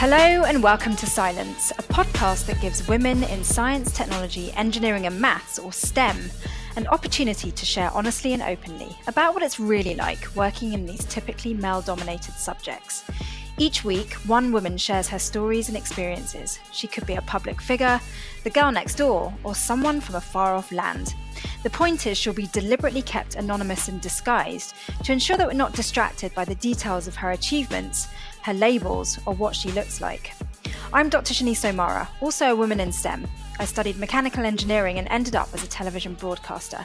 Hello and welcome to Silence, a podcast that gives women in science, technology, engineering, and maths, or STEM, an opportunity to share honestly and openly about what it's really like working in these typically male dominated subjects. Each week, one woman shares her stories and experiences. She could be a public figure, the girl next door, or someone from a far off land. The point is, she'll be deliberately kept anonymous and disguised to ensure that we're not distracted by the details of her achievements, her labels, or what she looks like. I'm Dr. Shini Somara, also a woman in STEM. I studied mechanical engineering and ended up as a television broadcaster.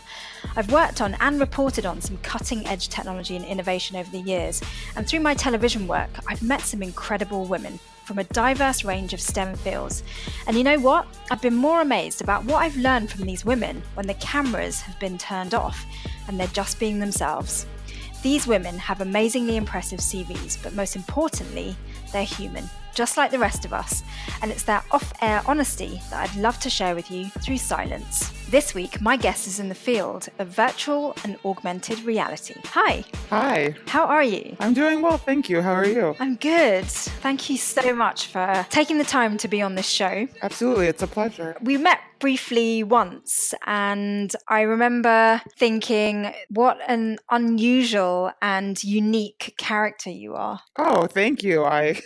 I've worked on and reported on some cutting edge technology and innovation over the years, and through my television work, I've met some incredible women from a diverse range of STEM fields. And you know what? I've been more amazed about what I've learned from these women when the cameras have been turned off and they're just being themselves. These women have amazingly impressive CVs, but most importantly, they're human just like the rest of us, and it's that off air honesty that I'd love to share with you through silence. This week, my guest is in the field of virtual and augmented reality. Hi. Hi. How are you? I'm doing well, thank you. How are you? I'm good. Thank you so much for taking the time to be on this show. Absolutely, it's a pleasure. We met briefly once, and I remember thinking, what an unusual and unique character you are. Oh, thank you. I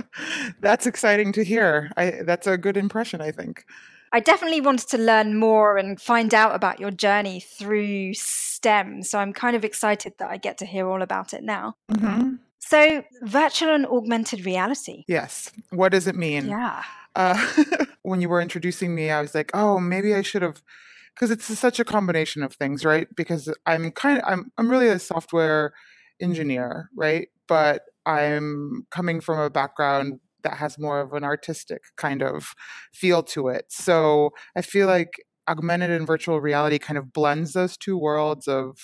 that's exciting to hear. I that's a good impression, I think. I definitely wanted to learn more and find out about your journey through STEM. So I'm kind of excited that I get to hear all about it now. Mm-hmm. So, virtual and augmented reality. Yes. What does it mean? Yeah. Uh, when you were introducing me, I was like, oh, maybe I should have, because it's such a combination of things, right? Because I'm kind of, I'm, I'm really a software engineer, right? But I'm coming from a background that has more of an artistic kind of feel to it. So I feel like augmented and virtual reality kind of blends those two worlds of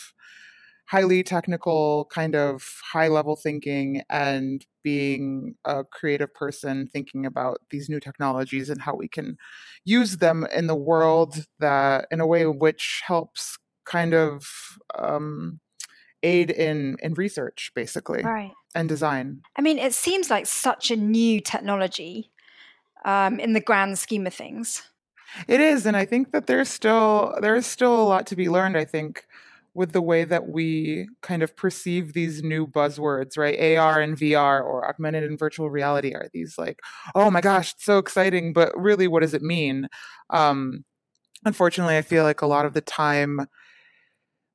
highly technical, kind of high level thinking, and being a creative person thinking about these new technologies and how we can use them in the world that in a way which helps kind of um, aid in in research basically right. and design. I mean it seems like such a new technology um, in the grand scheme of things. It is and i think that there's still there's still a lot to be learned i think with the way that we kind of perceive these new buzzwords right? Ar and vr or augmented and virtual reality are these like oh my gosh so exciting but really what does it mean? Um unfortunately i feel like a lot of the time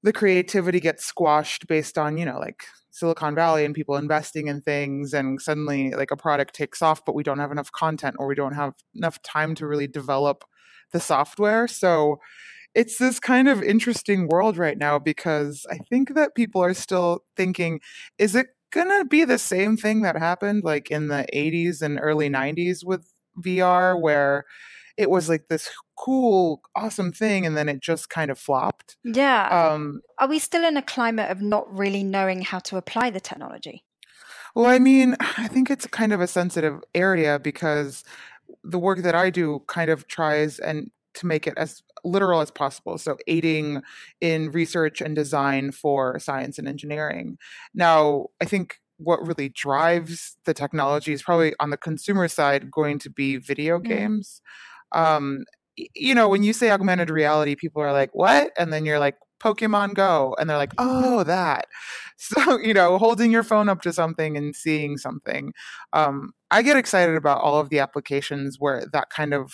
the creativity gets squashed based on you know like silicon valley and people investing in things and suddenly like a product takes off but we don't have enough content or we don't have enough time to really develop the software. So it's this kind of interesting world right now because i think that people are still thinking is it going to be the same thing that happened like in the 80s and early 90s with vr where it was like this cool, awesome thing, and then it just kind of flopped. Yeah. Um, Are we still in a climate of not really knowing how to apply the technology? Well, I mean, I think it's kind of a sensitive area because the work that I do kind of tries and to make it as literal as possible. So, aiding in research and design for science and engineering. Now, I think what really drives the technology is probably on the consumer side going to be video mm. games um, you know, when you say augmented reality, people are like, what? And then you're like, Pokemon Go. And they're like, oh, that. So, you know, holding your phone up to something and seeing something. Um, I get excited about all of the applications where that kind of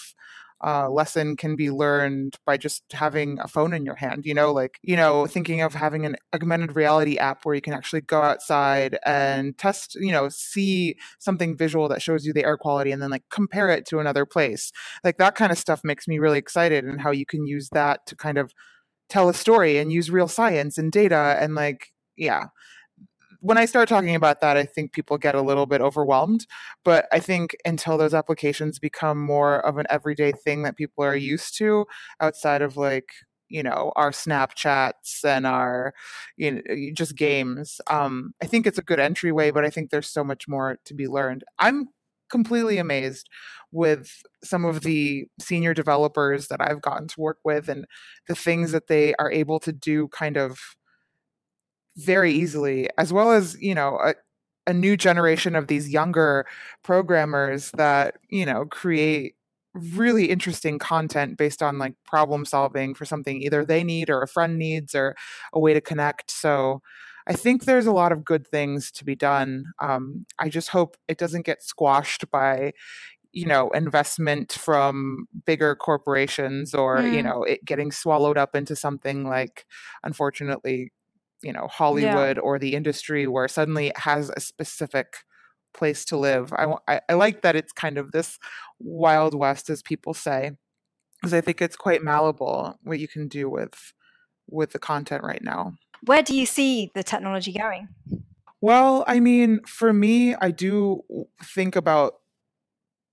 uh, lesson can be learned by just having a phone in your hand. You know, like, you know, thinking of having an augmented reality app where you can actually go outside and test, you know, see something visual that shows you the air quality and then like compare it to another place. Like that kind of stuff makes me really excited and how you can use that to kind of tell a story and use real science and data and like, yeah when I start talking about that, I think people get a little bit overwhelmed. But I think until those applications become more of an everyday thing that people are used to outside of like, you know, our Snapchats and our, you know, just games, um, I think it's a good entryway, but I think there's so much more to be learned. I'm completely amazed with some of the senior developers that I've gotten to work with and the things that they are able to do kind of very easily, as well as, you know, uh, a new generation of these younger programmers that you know create really interesting content based on like problem solving for something either they need or a friend needs or a way to connect so i think there's a lot of good things to be done um, i just hope it doesn't get squashed by you know investment from bigger corporations or mm. you know it getting swallowed up into something like unfortunately you know hollywood yeah. or the industry where suddenly it has a specific place to live. I, I, I like that it's kind of this wild west as people say because i think it's quite malleable what you can do with with the content right now. Where do you see the technology going? Well i mean for me i do think about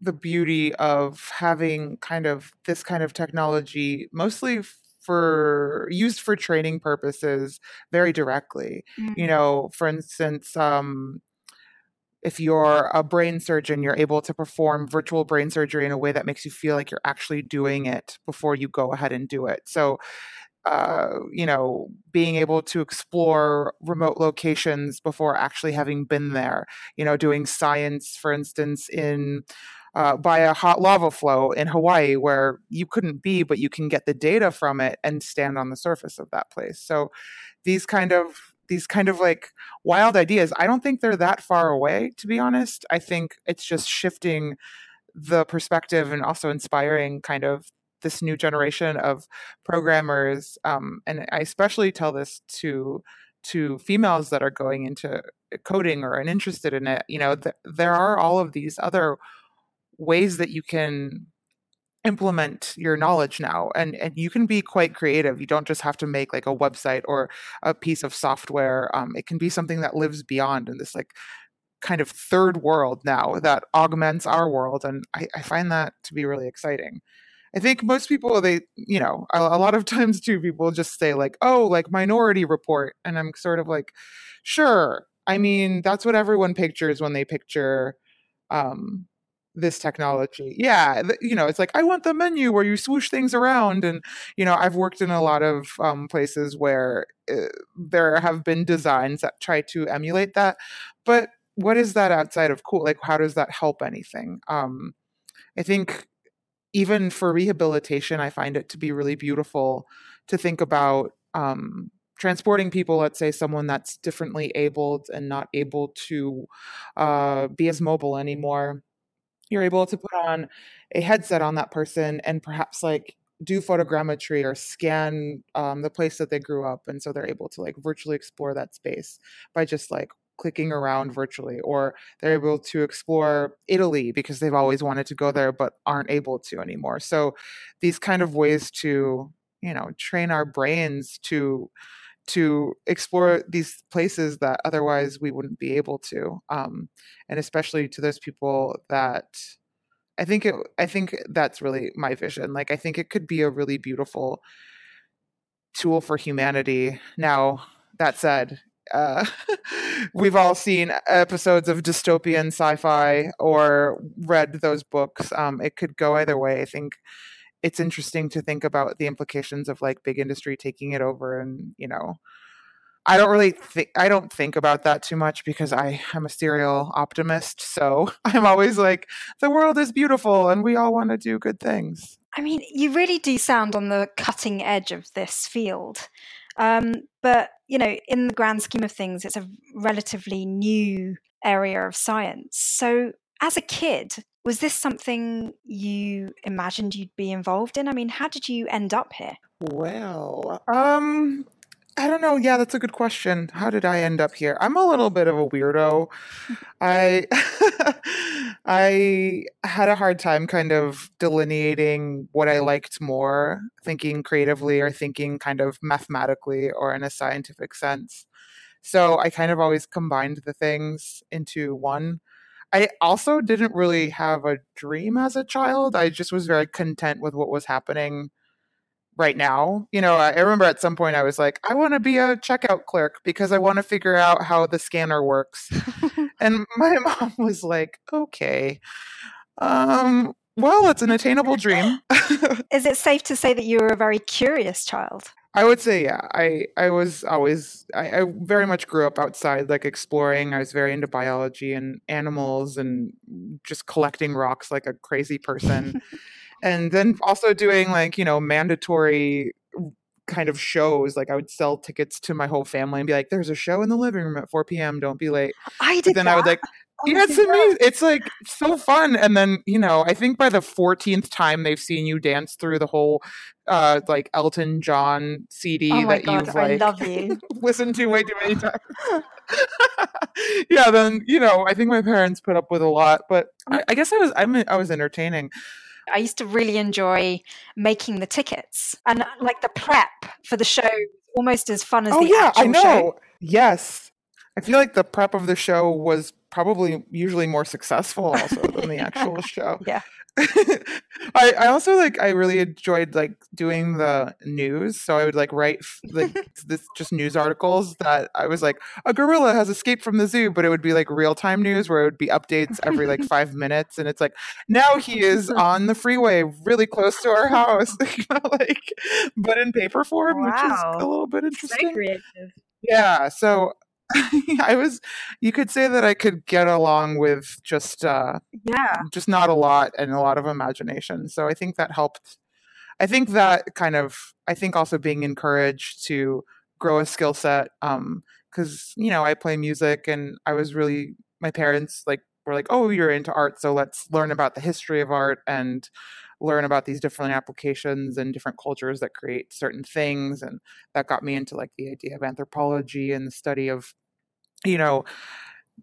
the beauty of having kind of this kind of technology mostly for used for training purposes very directly mm-hmm. you know for instance um, if you're a brain surgeon you're able to perform virtual brain surgery in a way that makes you feel like you're actually doing it before you go ahead and do it so uh, you know, being able to explore remote locations before actually having been there, you know, doing science, for instance, in uh, by a hot lava flow in Hawaii where you couldn't be, but you can get the data from it and stand on the surface of that place. So these kind of these kind of like wild ideas, I don't think they're that far away, to be honest. I think it's just shifting the perspective and also inspiring kind of this new generation of programmers. Um, and I especially tell this to to females that are going into coding or are interested in it. You know, th- there are all of these other ways that you can implement your knowledge now and and you can be quite creative. You don't just have to make like a website or a piece of software um, it can be something that lives beyond in this like kind of third world now that augments our world and I, I find that to be really exciting. I think most people they you know a, a lot of times too people just say like oh like minority report and i'm sort of like sure. I mean that's what everyone pictures when they picture um this technology. Yeah, you know, it's like I want the menu where you swoosh things around, and you know, I've worked in a lot of um, places where uh, there have been designs that try to emulate that, but what is that outside of cool? Like, how does that help anything? Um, I think even for rehabilitation, I find it to be really beautiful to think about. Um, transporting people let's say someone that's differently abled and not able to uh, be as mobile anymore you're able to put on a headset on that person and perhaps like do photogrammetry or scan um, the place that they grew up and so they're able to like virtually explore that space by just like clicking around virtually or they're able to explore italy because they've always wanted to go there but aren't able to anymore. So these kind of ways to you know train our brains to to explore these places that otherwise we wouldn't be able to um, and especially to those people that i think it i think that's really my vision like i think it could be a really beautiful tool for humanity. Now that said uh, we've all seen episodes of dystopian sci-fi or read those books um, it could go either way i think it's interesting to think about the implications of like big industry taking it over and you know i don't really think i don't think about that too much because i am a serial optimist so i'm always like the world is beautiful and we all want to do good things. I mean you really do sound on the cutting edge of this field um, but you know in the grand scheme of things it's a relatively new area of science. So as a kid was this something you imagined you'd be involved in? I mean, how did you end up here? Well, um, I don't know. Yeah, that's a good question. How did I end up here? I'm a little bit of a weirdo. I I had a hard time kind of delineating what I liked more, thinking creatively or thinking kind of mathematically or in a scientific sense. So I kind of always combined the things into one. I also didn't really have a dream as a child. I just was very content with what was happening right now. You know, I remember at some point I was like, I want to be a checkout clerk because I want to figure out how the scanner works. and my mom was like, okay. Um, well, it's an attainable dream. Is it safe to say that you were a very curious child? I would say, yeah. I I was always I, I very much grew up outside, like exploring. I was very into biology and animals and just collecting rocks like a crazy person. and then also doing like you know mandatory kind of shows. Like I would sell tickets to my whole family and be like, "There's a show in the living room at 4 p.m. Don't be late." I But did then I would like, yeah, it's amazing. It's like so fun. And then you know, I think by the 14th time they've seen you dance through the whole, uh, like Elton John CD Oh that god, you've like you. listened to way too many times. yeah, then you know, I think my parents put up with a lot, but I, I guess I was I'm, I was entertaining. I used to really enjoy making the tickets and like the prep for the show almost as fun as Oh the yeah, I actual know. show. Yes, I feel like the prep of the show was probably usually more successful also than the actual show. Yeah. I, I also like I really enjoyed like doing the news. So I would like write like this just news articles that I was like a gorilla has escaped from the zoo, but it would be like real time news where it would be updates every like five minutes, and it's like now he is on the freeway really close to our house, you know, like but in paper form, which is a little bit interesting. Yeah, so I was you could say that I could get along with just uh Yeah. just not a lot and a lot of imagination. So I think that helped. I think that kind of I think also being encouraged to grow a skill set um cuz you know, I play music and I was really my parents like were like, "Oh, you're into art, so let's learn about the history of art and learn about these different applications and different cultures that create certain things." And that got me into like the idea of anthropology and the study of you know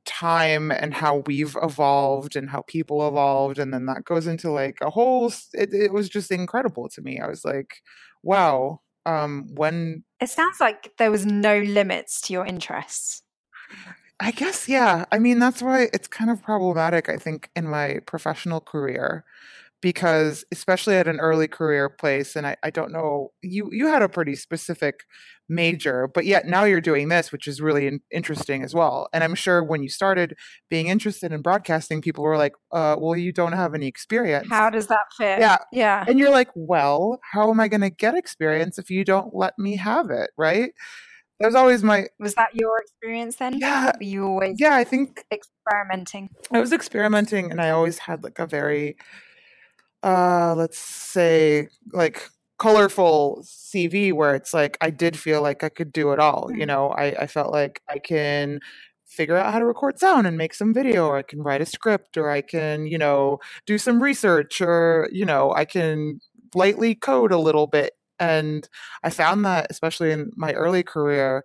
time and how we've evolved and how people evolved and then that goes into like a whole it, it was just incredible to me i was like wow um when It sounds like there was no limits to your interests. i guess yeah i mean that's why it's kind of problematic i think in my professional career because especially at an early career place and I, I don't know you you had a pretty specific major but yet now you're doing this which is really in, interesting as well and i'm sure when you started being interested in broadcasting people were like uh, well you don't have any experience How does that fit? yeah Yeah. and you're like well how am i going to get experience if you don't let me have it right that was always my Was that your experience then? yeah you always yeah i think experimenting? I was experimenting and I always had like a very uh let's say like colorful CV where it's like I did feel like I could do it all. You Mm. know, I, I felt like I can figure out how to record sound and make some video or I can write a script or I can, you know, do some research or, you know, I can lightly code a little bit. And I found that especially in my early career,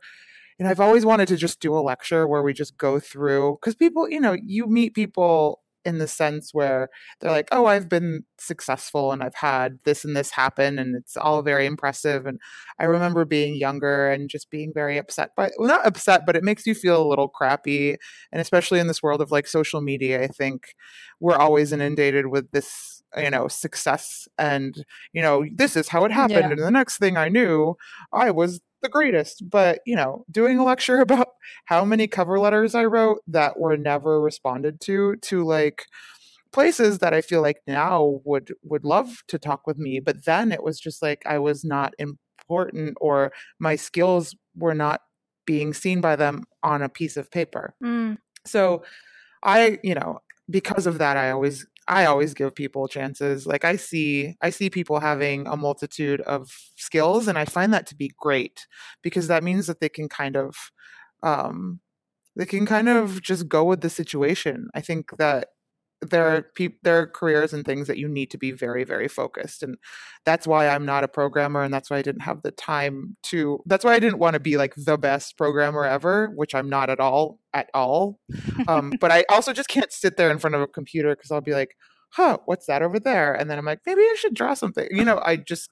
and I've always wanted to just do a lecture where we just go through because people, you know, you meet people in the sense where they're like, oh, I've been successful and I've had this and this happen and it's all very impressive. And I remember being younger and just being very upset by, well, not upset, but it makes you feel a little crappy. And especially in this world of like social media, I think we're always inundated with this, you know, success and, you know, this is how it happened. Yeah. And the next thing I knew, I was the greatest. But, you know, doing a lecture about how many cover letters I wrote that were never responded to, to like places that I feel like now would would love to talk with me. But then it was just like I was not important or my skills were not being seen by them on a piece of paper. Mm. So I, you know, because of that, I always I always give people chances. Like I see I see people having a multitude of skills and I find that to be great because that means that they can kind of um they can kind of just go with the situation. I think that there are peop there are careers and things that you need to be very very focused and that's why I'm not a programmer and that's why I didn't have the time to that's why I didn't want to be like the best programmer ever, which I'm not at all at all. Um, but I also just can't sit there in front of a computer because I'll be like, huh, what's that over there? And then I'm like, maybe I should draw something. You know, I just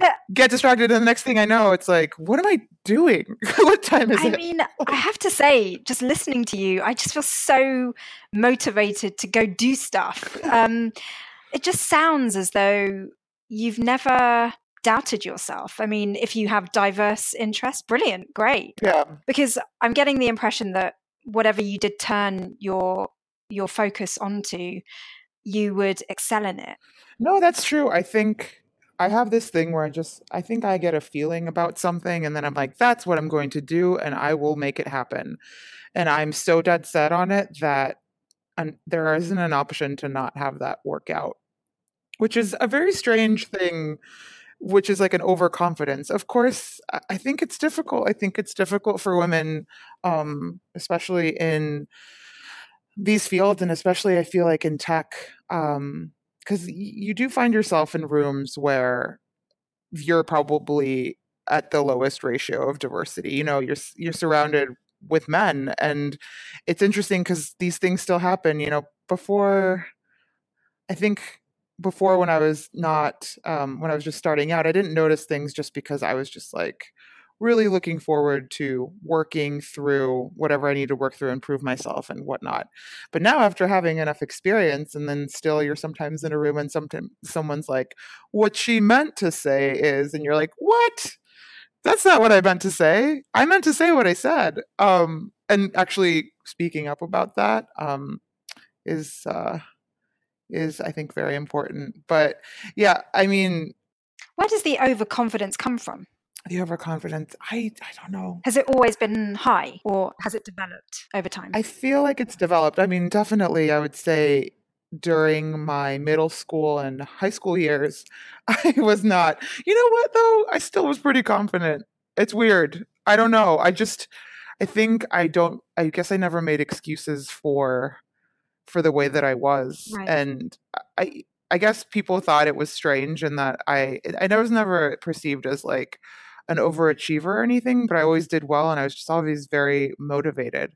Yeah. get distracted. And the next thing I know, it's like, what am I doing? what time is I it? I mean, I have to say, just listening to you, I just feel so motivated to go do stuff. Um, it just sounds as though you've never doubted yourself. I mean, if you have diverse interests, brilliant, great. yeah. Because I'm getting the impression that whatever you did turn your your focus onto, you would excel in it. No, that's true. I think I have this thing where I just I think I get a feeling about something and then I'm like that's what I'm going to do and I will make it happen. And I'm so dead set on it that and there isn't an option to not have that work out. Which is a very strange thing which is like an overconfidence. Of course, I think it's difficult. I think it's difficult for women um especially in these fields and especially I feel like in tech um because you do find yourself in rooms where you're probably at the lowest ratio of diversity. You know, you're you're surrounded with men, and it's interesting because these things still happen. You know, before I think before when I was not um, when I was just starting out, I didn't notice things just because I was just like really looking forward to working through whatever I need to work through, improve myself and whatnot. But now, after having enough experience, and then still you're sometimes in a room and sometimes someone's like, "What she meant to say is," and you're like, "What? That's not what I meant to say. I meant to say what I said." Um, and actually, speaking up about that um, is uh, is I think very important. But yeah, I mean, where does the overconfidence come from? The overconfidence i i don't know. Has it always been high or has it developed over time? I feel like it's developed. I mean definitely i would say during my middle school and high school years i was not you know what though? I still was pretty confident. It's weird. I don't know. I just i think i don't i guess i never made excuses for for the way that i was. Right. and i i guess people thought it was strange and that i i know was never perceived as like an overachiever or anything, but I always did well and I was just always very motivated.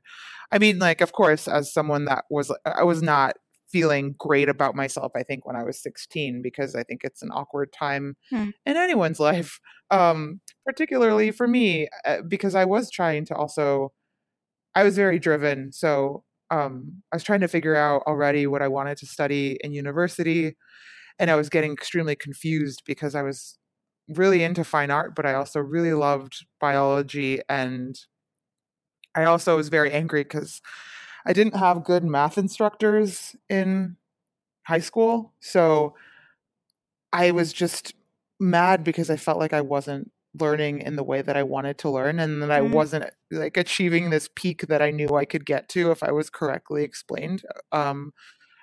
I mean, like, of course, as someone that was, I was not feeling great about myself, I think, when I was 16, because I think it's an awkward time hmm. in anyone's life, um, particularly for me, uh, because I was trying to also, I was very driven. So um, I was trying to figure out already what I wanted to study in university. And I was getting extremely confused because I was really into fine art, but I also really loved biology. And I also was very angry because I didn't have good math instructors in high school. So I was just mad because I felt like I wasn't learning in the way that I wanted to learn and that mm-hmm. I wasn't like achieving this peak that I knew I could get to if I was correctly explained um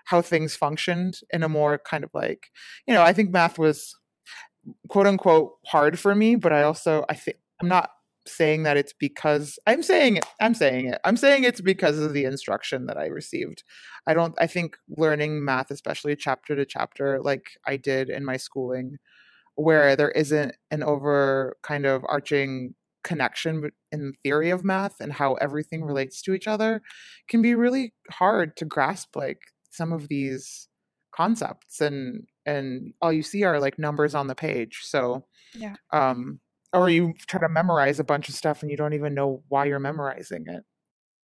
how things functioned in a more kind of like you know I think math was quote unquote hard for me, but I also I think I'm not saying that it's because I'm saying it. I'm saying it. I'm saying it's because of the instruction that I received. I don't I think learning math, especially chapter to chapter, like I did in my schooling, where there isn't an over kind of arching connection in theory of math and how everything relates to each other can be really hard to grasp like some of these concepts and and all you see are like numbers on the page. So, yeah. Um, or you try to memorize a bunch of stuff and you don't even know why you're memorizing it.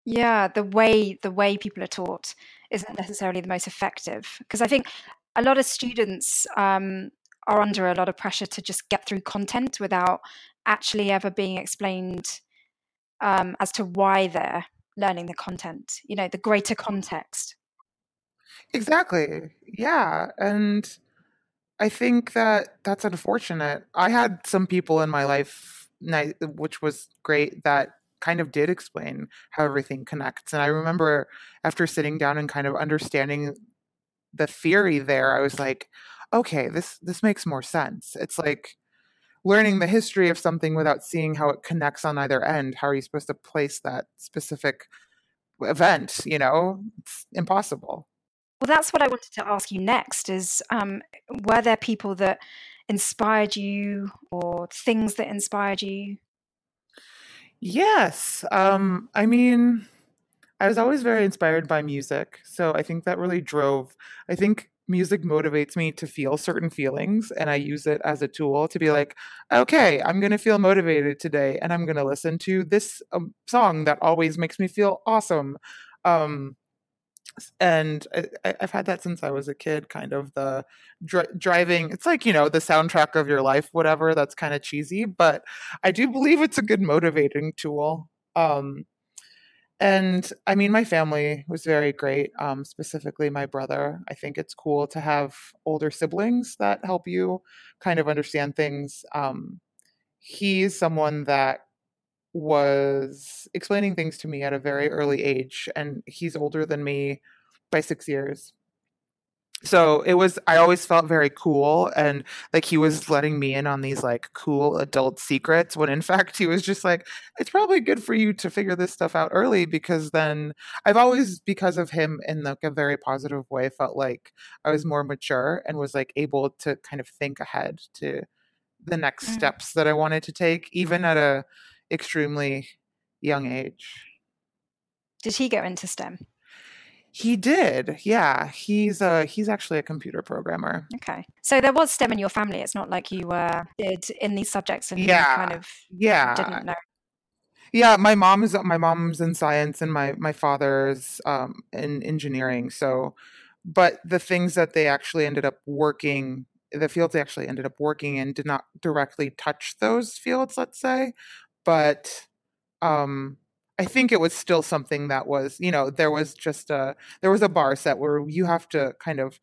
Yeah, the way the way people are taught isn't necessarily the most effective because I think a lot of students um, are under a lot of pressure to just get through content without actually ever being explained um, as to why they're learning the content. You know, the greater context. Exactly. Yeah, and I think that that's unfortunate. I had some people in my life, which was great, that kind of did explain how everything connects. And I remember after sitting down and kind of understanding the theory there, I was like, okay, this this makes more sense. It's like learning the history of something without seeing how it connects on either end. How are you supposed to place that specific event? You know, it's impossible. Well, that's what I wanted to ask you next is um, were there people that inspired you or things that inspired you? Yes. Um, I mean, I was always very inspired by music. So I think that really drove, I think music motivates me to feel certain feelings and I use it as a tool to be like, okay, I'm going to feel motivated today and I'm going to listen to this um, song that always makes me feel awesome. Um, and I, have had that since I was a kid. Kind of the dri- driving. It's like you know the soundtrack of your life, whatever. That's kind of cheesy, but I do believe it's a good motivating tool. Um, and I mean, my family was very great, um, specifically my brother. I think it's cool to have older siblings that help you kind of understand things. Um, he's someone that was explaining things to me at a very early age, and he's older than me by six years so it was i always felt very cool and like he was letting me in on these like cool adult secrets when in fact he was just like it's probably good for you to figure this stuff out early because then i've always because of him in like a very positive way felt like i was more mature and was like able to kind of think ahead to the next mm. steps that i wanted to take even at a extremely young age did he go into stem he did. Yeah. He's uh he's actually a computer programmer. Okay. So there was STEM in your family. It's not like you uh did in these subjects and yeah. kind of yeah. didn't know. Yeah, my mom's my mom's in science and my my father's um in engineering. So but the things that they actually ended up working the fields they actually ended up working in did not directly touch those fields, let's say. But um I think it was still something that was, you know, there was just a there was a bar set where you have to kind of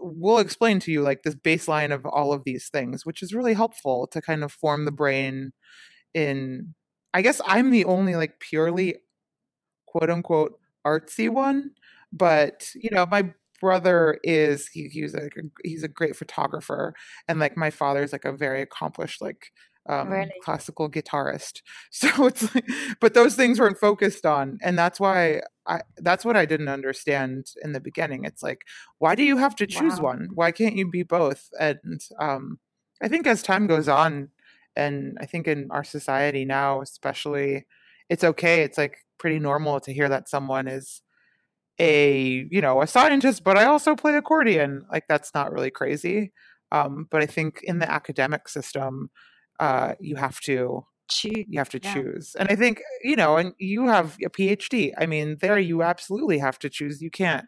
we'll explain to you like this baseline of all of these things, which is really helpful to kind of form the brain in I guess I'm the only like purely quote unquote artsy one, but you know, my brother is he, he's like a, he's a great photographer and like my father's like a very accomplished like um, really? classical guitarist. So it's like, but those things weren't focused on, and that's why I that's what I didn't understand in the beginning. It's like, why do you have to choose wow. one? Why can't you be both? And um, I think as time goes on, and I think in our society now, especially, it's okay. It's like pretty normal to hear that someone is a you know a scientist, but I also play accordion. Like that's not really crazy. Um, but I think in the academic system, uh, you have to choose. You have to yeah. choose. And I think, you know, and you have a PhD. I mean, there you absolutely have to choose. You can't.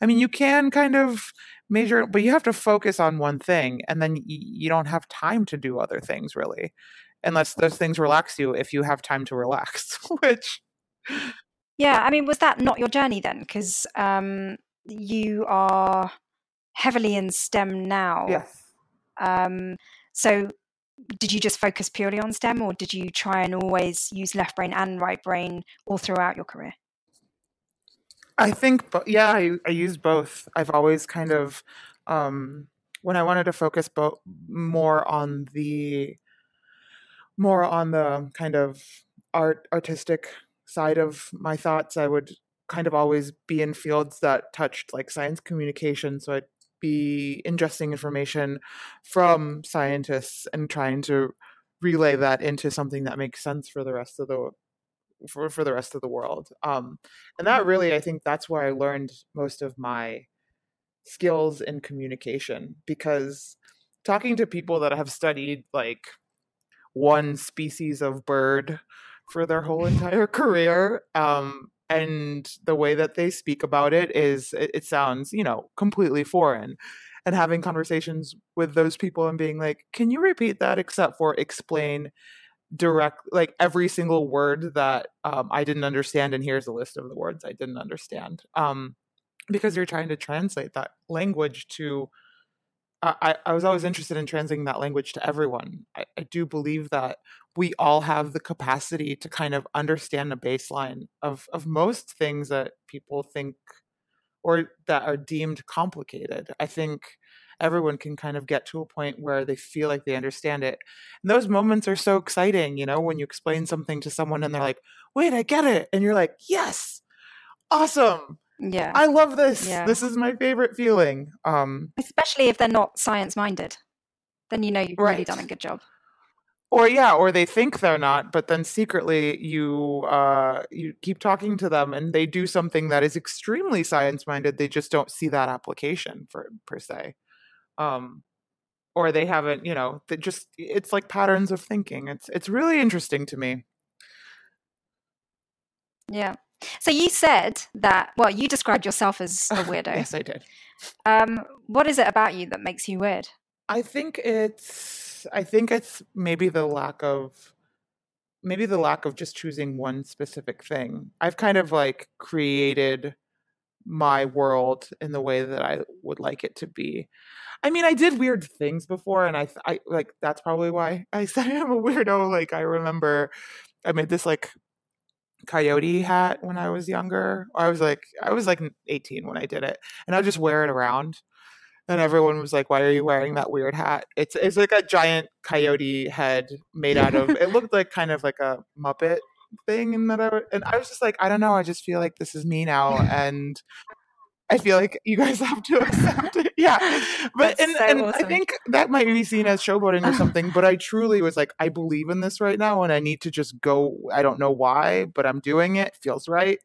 I mean, you can kind of measure, but you have to focus on one thing, and then you don't have time to do other things really, unless those things relax you. If you have time to relax, which. Yeah, I mean, was that not your journey then? Because um, you are heavily in STEM now. Yes. Um, so did you just focus purely on STEM or did you try and always use left brain and right brain all throughout your career? I think, yeah, I, I use both. I've always kind of, um, when I wanted to focus bo- more on the, more on the kind of art, artistic side of my thoughts, I would kind of always be in fields that touched like science communication. So I'd be ingesting information from scientists and trying to relay that into something that makes sense for the rest of the for, for the rest of the world um, and that really i think that's where i learned most of my skills in communication because talking to people that have studied like one species of bird for their whole entire career um, and the way that they speak about it is it, it, sounds you know completely foreign and having conversations with those people and being like can you repeat that except for explain direct like every single word that um, i didn't understand and here's a list of the words i didn't understand um, because you're trying to translate that language to I, I was always interested in translating that language to everyone. I, I do believe that we all have the capacity to kind of understand the baseline of, of most things that people think or that are deemed complicated. I think everyone can kind of get to a point where they feel like they understand it. And those moments are so exciting, you know, when you explain something to someone and they're like, wait, I get it. And you're like, yes, awesome. Yeah. I love this. Yeah. This is my favorite feeling. Um especially if they're not science minded. Then you know you've right. really done a good job. Or yeah, or they think they're not, but then secretly you uh you keep talking to them and they do something that is extremely science minded. They just don't see that application for per se. Um or they haven't, you know, that just it's like patterns of thinking. It's it's really interesting to me. Yeah. So you said that, well, you described yourself as a weirdo. yes, I did. Um, what is it about you that makes you weird? I think it's, I think it's maybe the lack of maybe the lack of just choosing one specific thing. I've kind of like created my world in the way that I would like it to be. I mean, I did weird things before, and I, I like that's probably why I said I'm a weirdo. Like I remember, I made this like coyote hat when I was younger. I was like, I was like 18 when I did it, and I would just wear it around. And everyone was like, "Why are you wearing that weird hat?" It's it's like a giant coyote head made out of. it looked like kind of like a Muppet thing, and that I and I was just like, I don't know. I just feel like this is me now, and I feel like you guys have to accept it. Yeah. But and, so and awesome. I think that might be seen as showboating or something, but I truly was like, I believe in this right now and I need to just go. I don't know why, but I'm doing it. Feels right.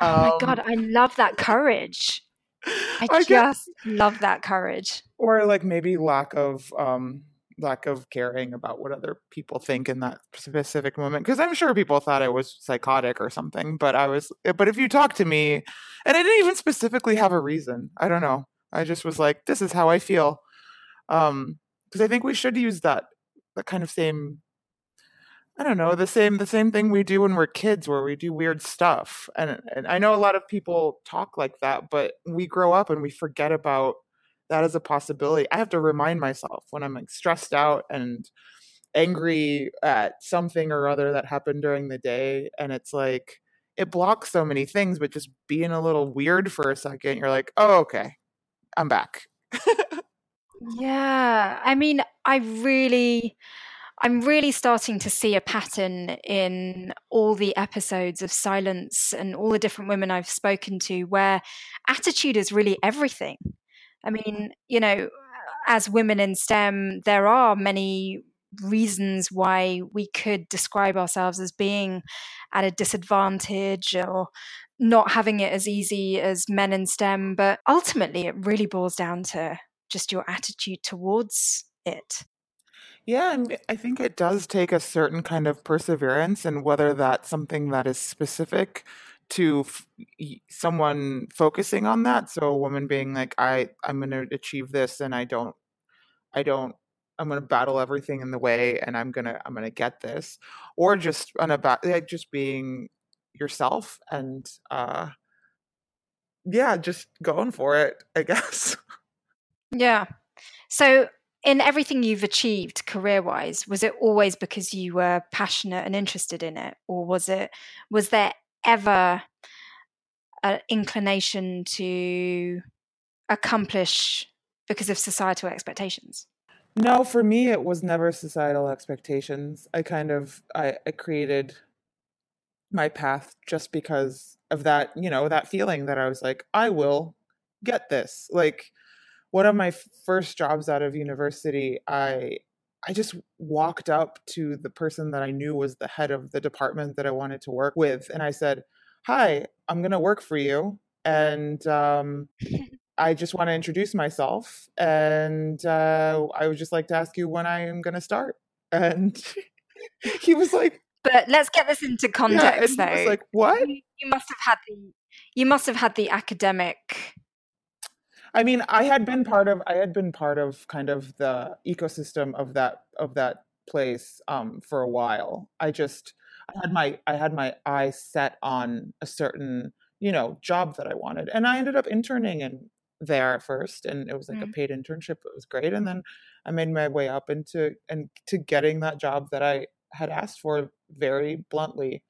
Oh um, my God. I love that courage. I, I just love that courage. Or like maybe lack of um lack of caring about what other people think in that specific moment because i'm sure people thought i was psychotic or something but i was eh, but if you talk to me and i didn't even specifically have a reason i don't know i just was like this is how i feel um because i think we should use that that kind of same I don't know the same the same thing we do when we're kids where we do weird stuff and and I know a lot of people talk like that but we grow up and we forget about that as a possibility. I have to remind myself when I'm like stressed out and angry at something or other that happened during the day. And it's like, it blocks so many things, but just being a little weird for a second, you're like, oh, okay, I'm back. yeah. I mean, I really. I'm really starting to see a pattern in all the episodes of Silence and all the different women I've spoken to where attitude is really everything. I mean, you know, as women in STEM, there are many reasons why we could describe ourselves as being at a disadvantage or not having it as easy as men in STEM. But ultimately, it really boils down to just your attitude towards it. Yeah, and I think it does take a certain kind of perseverance, and whether that's something that is specific to f- someone focusing on that. So a woman being like i i'm going to achieve this and i don't i don't i'm going to battle everything in the way and i'm going to i'm going to get this. Or just on about like just being yourself and uh yeah just going for it i guess. Yeah. So in everything you've achieved career wise was it always because you were passionate and interested in it or was it was there ever an inclination to accomplish because of societal expectations? No, for me, it was never societal expectations. I kind of I, I created my path just because of that, you know, that feeling that I was like, I will get this. Like one of my first jobs out of university, I I just walked up to the person that I knew was the head of the department that I wanted to work with, and I said, "Hi, I'm going to work for you, and um, I just want to introduce myself, and uh, I would just like to ask you when I am going to start." And he was like, "But let's get this into context, yeah, though." like, "What?" You, you must have had the you must have had the academic I mean, I had been part of I had been part of kind of the ecosystem of that of that place um, for a while. I just I had my I had my eyes set on a certain you know job that I wanted, and I ended up interning in there at first, and it was like mm. a paid internship. It was great, and then I made my way up into and to getting that job that I had asked for very bluntly.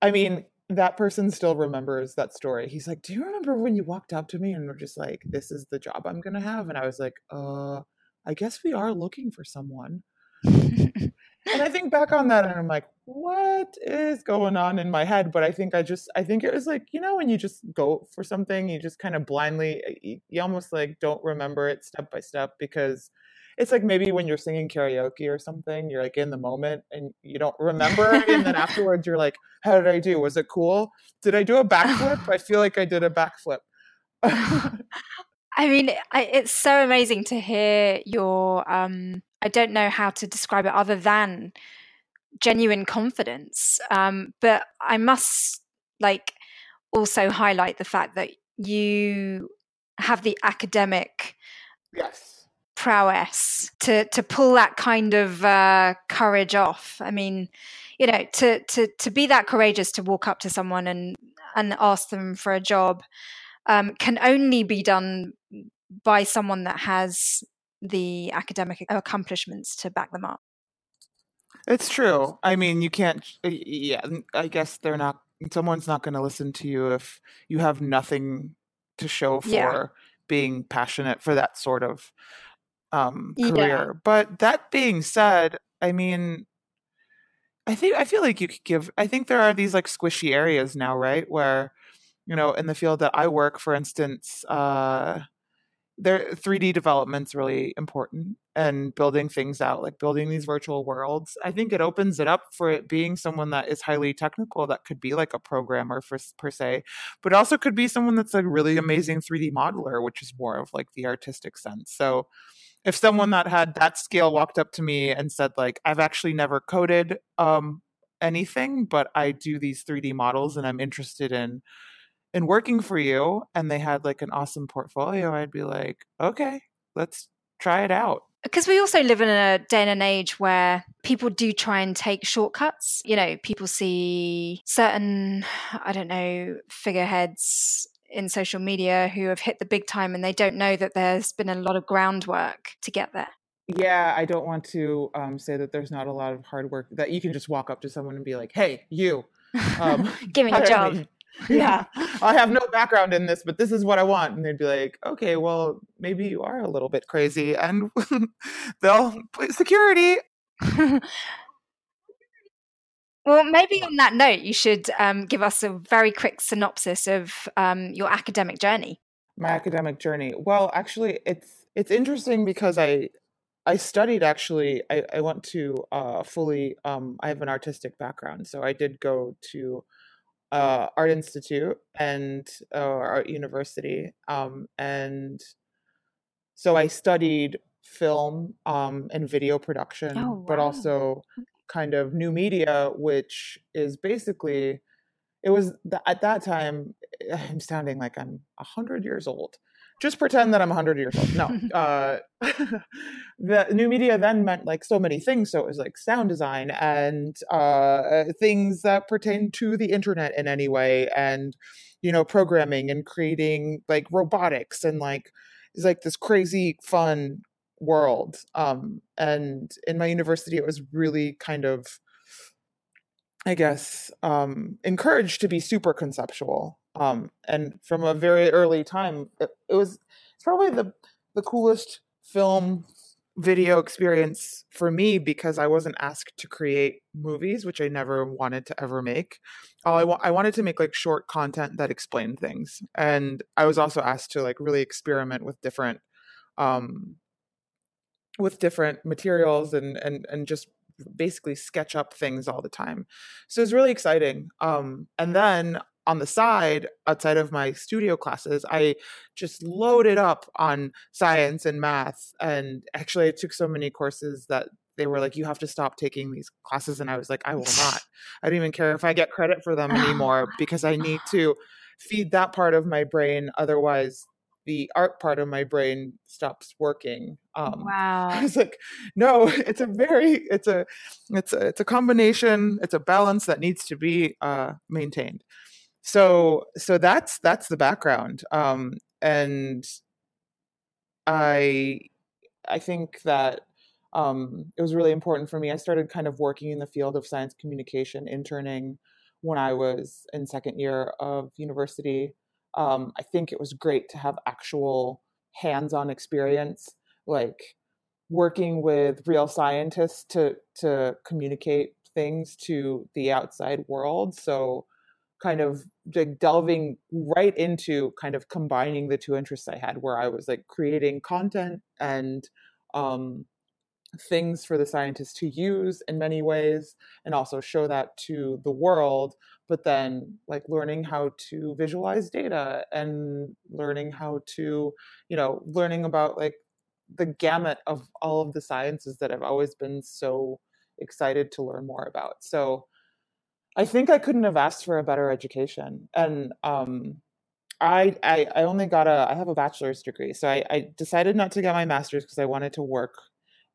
I mean, that person still remembers that story. He's like, "Do you remember when you walked up to me and were just like, this is the job I'm going to have?" And I was like, "Uh, I guess we are looking for someone." and I think back on that and I'm like, "What is going on in my head?" But I think I just I think it was like, you know, when you just go for something, you just kind of blindly you, you almost like don't remember it step by step because it's like maybe when you're singing karaoke or something, you're like in the moment and you don't remember. And then afterwards, you're like, how did I do? Was it cool? Did I do a backflip? I feel like I did a backflip. I mean, I, it's so amazing to hear your, um, I don't know how to describe it other than genuine confidence. Um, but I must like also highlight the fact that you have the academic yes prowess to to pull that kind of uh, courage off. I mean, you know, to to to be that courageous to walk up to someone and and ask them for a job um, can only be done by someone that has the academic accomplishments to back them up. It's true. I mean, you can't. Yeah, I guess they're not. Someone's not going to listen to you if you have nothing to show for yeah. being passionate for that sort of um, career. Yeah. But that being said, I mean, I think I feel like you could give. I think there are these like squishy areas now, right? Where you know, in the field that I work, for instance, uh, there 3D development's really important and building things out, like building these virtual worlds. I think it opens it up for it being someone that is highly technical, that could be like a programmer for, per se, but also could be someone that's a really amazing 3D modeler, which is more of like the artistic sense. So if someone that had that skill walked up to me and said like i've actually never coded um, anything but i do these 3d models and i'm interested in in working for you and they had like an awesome portfolio i'd be like okay let's try it out because we also live in a day and an age where people do try and take shortcuts. You know, people see certain, I don't know, figureheads in social media who have hit the big time and they don't know that there's been a lot of groundwork to get there. Yeah, I don't want to um, say that there's not a lot of hard work that you can just walk up to someone and be like, "Hey, you, um, give me a job." yeah, I have no background in this, but this is what I want, and they'd be like, "Okay, well, maybe you are a little bit crazy," and they'll put security. Well, maybe on that note, you should um, give us a very quick synopsis of um, your academic journey. My academic journey. Well, actually, it's it's interesting because I I studied actually. I, I went to uh, fully. Um, I have an artistic background, so I did go to uh, art institute and uh, art university, um, and so I studied film um, and video production, oh, wow. but also kind of new media, which is basically, it was at that time, I'm sounding like I'm 100 years old. Just pretend that I'm 100 years old. No. uh, the new media then meant like so many things. So it was like sound design and uh, things that pertain to the internet in any way and, you know, programming and creating like robotics and like, it's like this crazy fun world. Um, and in my university, it was really kind of, I guess, um, encouraged to be super conceptual. Um, and from a very early time, it, it was it's probably the the coolest film video experience for me because I wasn't asked to create movies, which I never wanted to ever make. All I, wa- I wanted to make like short content that explained things, and I was also asked to like really experiment with different um, with different materials and and and just basically sketch up things all the time. So it's really exciting. Um, and then on the side, outside of my studio classes, I just loaded up on science and math. And actually, I took so many courses that they were like, you have to stop taking these classes. And I was like, I will not. I don't even care if I get credit for them anymore because I need to feed that part of my brain. Otherwise, the art part of my brain stops working. Um, wow! I was like, no, it's a very, it's a, it's a, it's a combination. It's a balance that needs to be uh, maintained. So, so that's that's the background, um, and I, I think that um, it was really important for me. I started kind of working in the field of science communication, interning when I was in second year of university um, I think it was great to have actual hands on experience, like working with real scientists to, to communicate things to the outside world. So, kind of like delving right into kind of combining the two interests I had, where I was like creating content and um, things for the scientists to use in many ways and also show that to the world but then like learning how to visualize data and learning how to you know learning about like the gamut of all of the sciences that I've always been so excited to learn more about. So I think I couldn't have asked for a better education. And um, I, I, I only got a I have a bachelor's degree, so I, I decided not to get my master's because I wanted to work,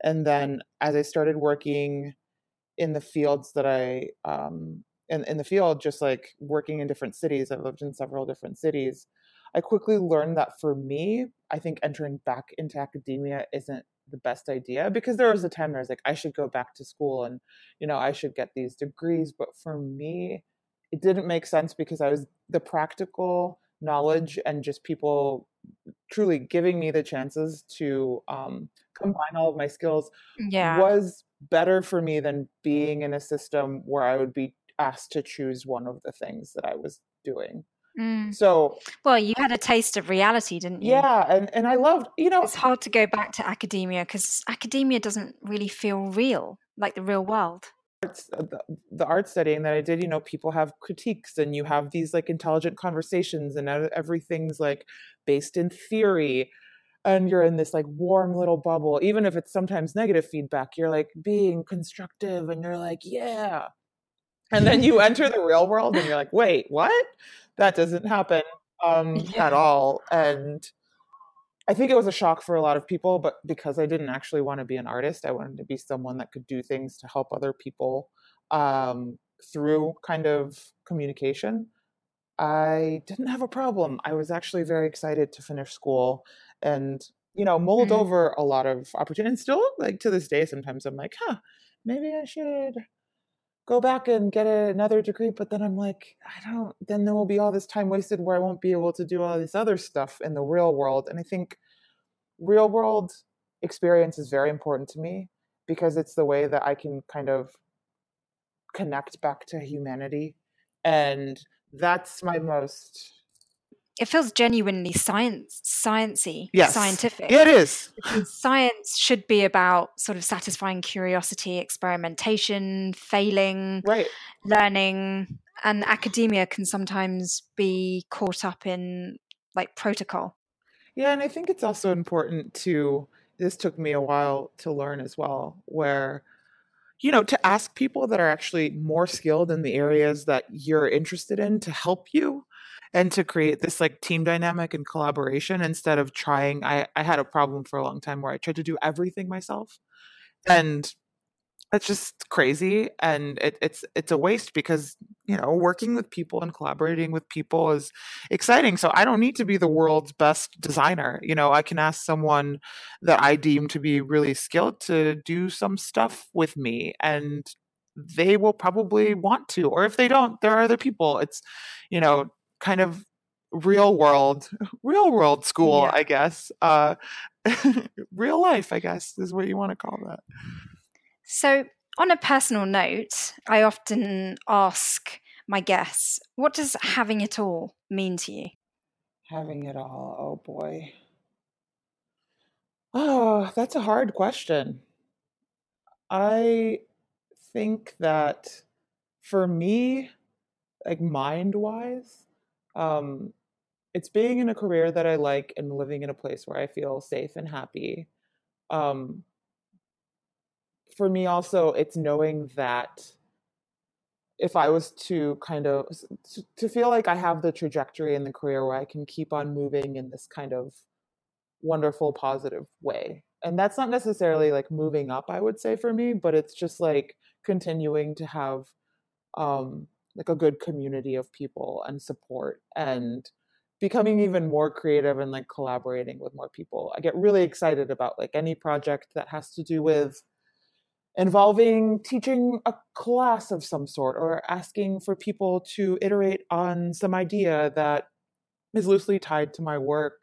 and then as I started working in the fields that I um in in the field, just like working in different cities, I've lived in several different cities. I quickly learned that for me, I think entering back into academia isn't the best idea because there was a time where I was like, I should go back to school and, you know, I should get these degrees. But for me, it didn't make sense because I was the practical knowledge and just people truly giving me the chances to um, combine all of my skills Yeah. was better for me than being in a system where I would be asked to choose one of the things that I was doing. Mm. So Well, you had a taste of reality, didn't you? yeah, and and I loved, you know, It's hard to go back to academia because academia doesn't really feel real, like the real world. arts, uh, the, the art studying that I did, you know, people have critiques and you have these like intelligent conversations and everything's like based in theory and you're in this like warm little bubble even if it's sometimes negative feedback you're like being constructive and you're like yeah and then you enter the real world and you're like wait what that doesn't happen um Yeah. at all and I think it was a shock for a lot of people, but because I didn't actually want to be an artist, I wanted to be someone that could do things to help other people um, through kind of communication. I didn't have a problem. I was actually very excited to finish school and, you know, mulled Mm. over a lot of opportunities. And still, like to this day, sometimes I'm like, huh, maybe I should go back and get another degree. But then I'm like, I don't, then there will be all this time wasted where I won't be able to do all this other stuff in the real world. And I think real world experience is very important to me because it's the way that I can kind of connect back to humanity. And that's my most It feels genuinely science, sciencey, Yes. scientific. Yeah, it is. Science should be about sort of satisfying curiosity, experimentation, failing, Right. learning, and academia can sometimes be caught up in like protocol. Yeah, and I think it's also important to this took me a while to learn as well, where you know, to ask people that are actually more skilled in the areas that you're interested in to help you and to create this like team dynamic and collaboration instead of trying I, I had a problem for a long time where I tried to do everything myself. And it's just crazy and it, it's it's a waste because you know working with people and collaborating with people is exciting so i don't need to be the world's best designer you know i can ask someone that i deem to be really skilled to do some stuff with me and they will probably want to or if they don't there are other people it's you know kind of real world real world school Yeah. i guess uh real life i guess is what you want to call that So, on a personal note, I often ask my guests, what does having it all mean to you? Having it all. Oh boy. Oh, that's a hard question. I think that for me, like mind wise, um, it's being in a career that I like and living in a place where I feel safe and happy. Um, for me, also, it's knowing that if I was to kind of to, feel like I have the trajectory in the career where I can keep on moving in this kind of wonderful, positive way. And that's not necessarily like moving up, I would say for me, but it's just like continuing to have um, like a good community of people and support and becoming even more creative and like collaborating with more people. I get really excited about like any project that has to do with involving teaching a class of some sort or asking for people to iterate on some idea that is loosely tied to my work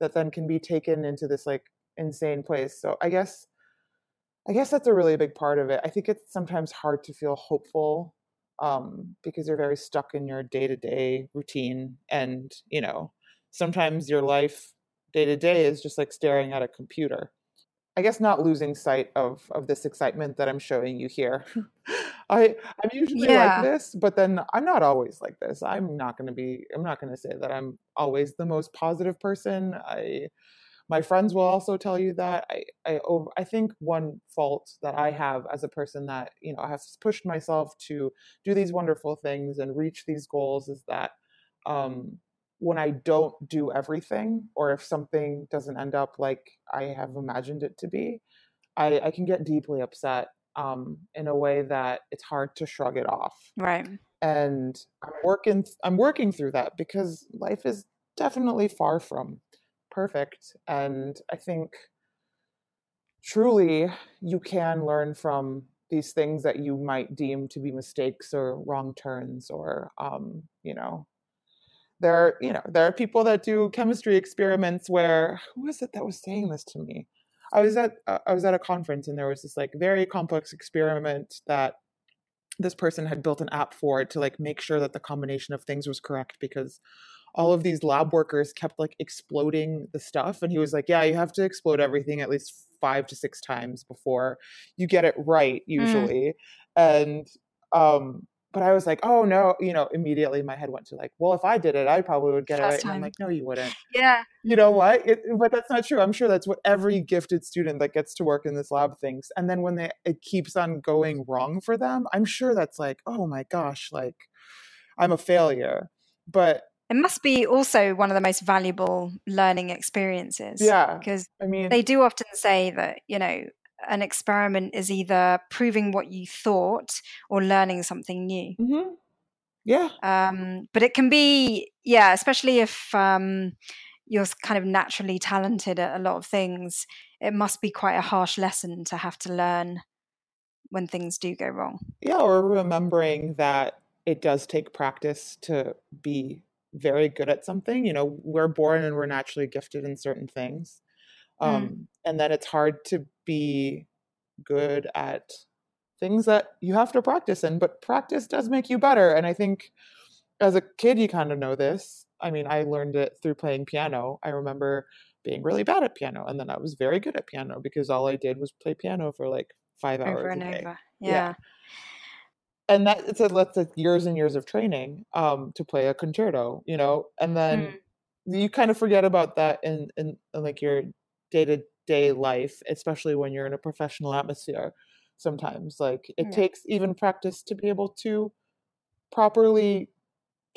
that then can be taken into this like insane place. So I guess I guess that's a really big part of it. I think it's sometimes hard to feel hopeful um, because you're very stuck in your day to day routine. And, you know, sometimes your life day to day is just like staring at a computer. I guess not losing sight of of this excitement that I'm showing you here. I I'm usually Yeah. like this, but then I'm not always like this. I'm not going to be I'm not going to say that I'm always the most positive person. I my friends will also tell you that I I over, I think one fault that I have as a person that you know has pushed myself to do these wonderful things and reach these goals is that um, when I don't do everything, or if something doesn't end up like I have imagined it to be, I, I can get deeply upset um, in a way that it's hard to shrug it off. Right. And I'm working I'm working through that because life is definitely far from perfect. And I think truly you can learn from these things that you might deem to be mistakes or wrong turns or um, you know there are you know there are people that do chemistry experiments where who was it that was saying this to me i was at uh, i was at a conference and there was this like very complex experiment that this person had built an app for to like make sure that the combination of things was correct because all of these lab workers kept like exploding the stuff and he was like yeah you have to explode everything at least five to six times before you get it right mm. usually mm. and um but I was like, oh no, you know, immediately my head went to like, well, if I did it, I probably would get it right. And I'm like, no, you wouldn't. Yeah. You know what? It, but that's not true. I'm sure that's what every gifted student that gets to work in this lab thinks. And then when they it keeps on going wrong for them, I'm sure that's like, oh my gosh, like I'm a failure. But it must be also one of the most valuable learning experiences. Yeah. Because I mean they do often say that, you know, an experiment is either proving what you thought or learning something new. Mm-hmm. Yeah. Um, but it can be, yeah, especially if um, you're kind of naturally talented at a lot of things, it must be quite a harsh lesson to have to learn when things do go wrong. Yeah, or remembering that it does take practice to be very good at something. You know, we're born and we're naturally gifted in certain things. Mm. um, mm. and then it's hard to be good at things that you have to practice in but practice does make you better and i think as a kid you kind of know this i mean i learned it through playing piano i remember being really bad at piano and then i was very good at piano because all i did was play piano for like five hours over and a day. over yeah. yeah. And that it's a that's like years and years of training um to play a concerto you know and then mm. you kind of forget about that in, in in like your day to day life, especially when you're in a professional atmosphere. Sometimes, like it yeah. takes even practice to be able to properly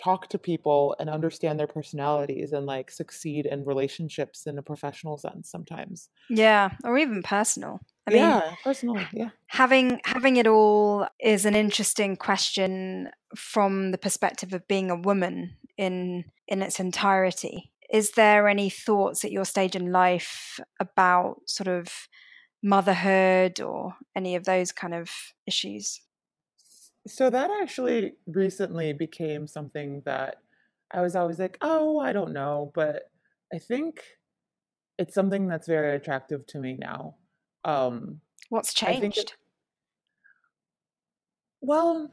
talk to people and understand their personalities and like succeed in relationships in a professional sense sometimes. Yeah, or even personal. I mean, yeah, personal. Yeah. Having having it all is an interesting question from the perspective of being a woman in in its entirety is there any thoughts at your stage in life about sort of motherhood or any of those kind of issues? So that actually recently became something that I was always like, oh, I don't know, but I think it's something that's very attractive to me now. Um, What's changed? It, well,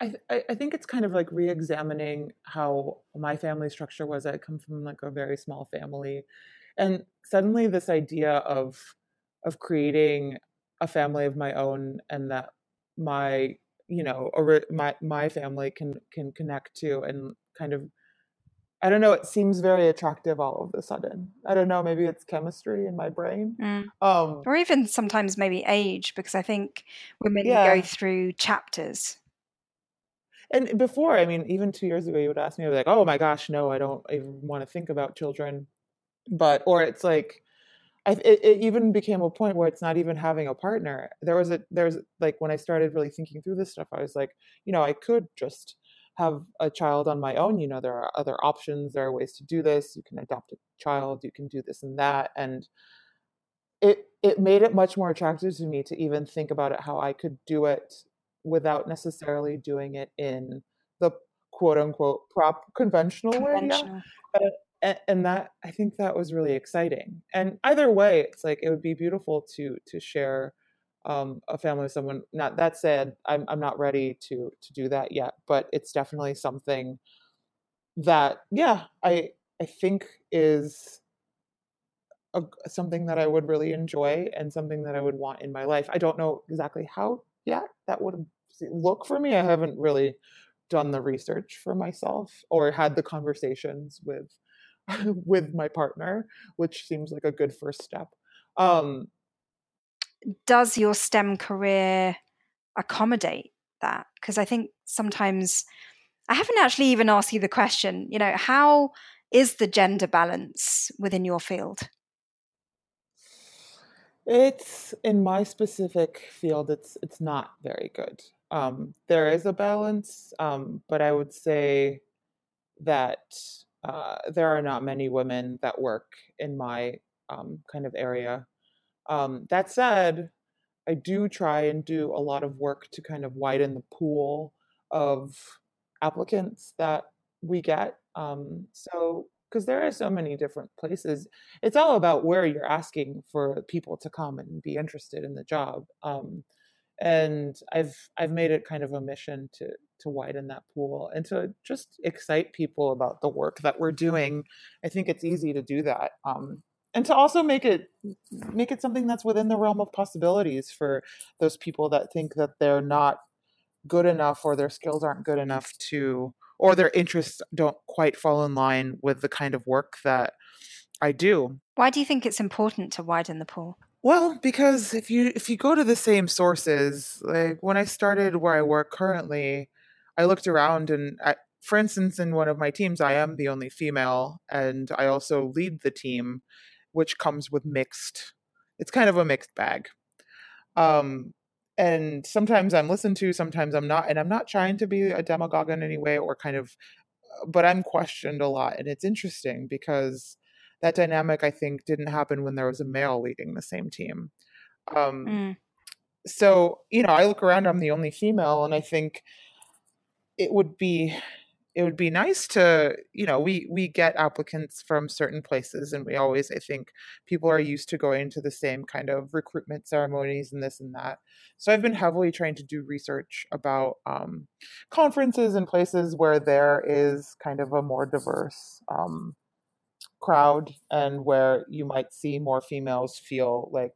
I, I think it's kind of like re-examining how my family structure was. I come from like a very small family, and suddenly this idea of of creating a family of my own and that my you know or my my family can can connect to and kind of I don't know. It seems very attractive all of a sudden. I don't know. Maybe it's chemistry in my brain, mm. um, or even sometimes maybe age, because I think women yeah. go through chapters and before, I mean, even two years ago, you would ask me, I'd be like, oh my gosh, no, I don't even want to think about children. But, or it's like, I, it, it, even became a point where it's not even having a partner. There was a, there's like, when I started really thinking through this stuff, I was like, you know, I could just have a child on my own. You know, there are other options, there are ways to do this. You can adopt a child, you can do this and that. And, it it made it much more attractive to me to even think about it how I could do it without necessarily doing it in the quote unquote prop conventional, conventional. way. Yeah. And, and that I think that was really exciting. And either way, it's like it would be beautiful to to share um, a family with someone. Not that said, I'm I'm not ready to to do that yet, but it's definitely something that yeah, I I think is a, something that I would really enjoy and something that I would want in my life. I don't know exactly how yet that would look for me. I haven't really done the research for myself or had the conversations with with my partner, which seems like a good first step. Um, Does your STEM career accommodate that? Because I think sometimes I haven't actually even asked you the question. You know, how is the gender balance within your field? It's in my specific field. It's it's not very good. Um, there is a balance, um, but I would say that uh, there are not many women that work in my um, kind of area. Um, that said, I do try and do a lot of work to kind of widen the pool of applicants that we get. Um, so, because there are so many different places, it's all about where you're asking for people to come and be interested in the job. Um, and I've I've made it kind of a mission to to widen that pool and to just excite people about the work that we're doing. I think it's easy to do that. Um, and to also make it make it something that's within the realm of possibilities for those people that think that they're not good enough or their skills aren't good enough to or their interests don't quite fall in line with the kind of work that I do. Why do you think it's important to widen the pool? Well, because if you if you go to the same sources, like when I started where I work currently, I looked around and I, for instance in one of my teams I am the only female and I also lead the team which comes with mixed it's kind of a mixed bag. Um and sometimes I'm listened to, sometimes I'm not, and I'm not trying to be a demagogue in any way or kind of, but I'm questioned a lot, and it's interesting because that dynamic I think didn't happen when there was a male leading the same team. Um, mm. So you know, I look around, I'm the only female, and I think it would be it would be nice to you know we we get applicants from certain places and we always i think people are used to going to the same kind of recruitment ceremonies and this and that. So i've been heavily trying to do research about um, conferences and places where there is kind of a more diverse um, crowd and where you might see more females feel like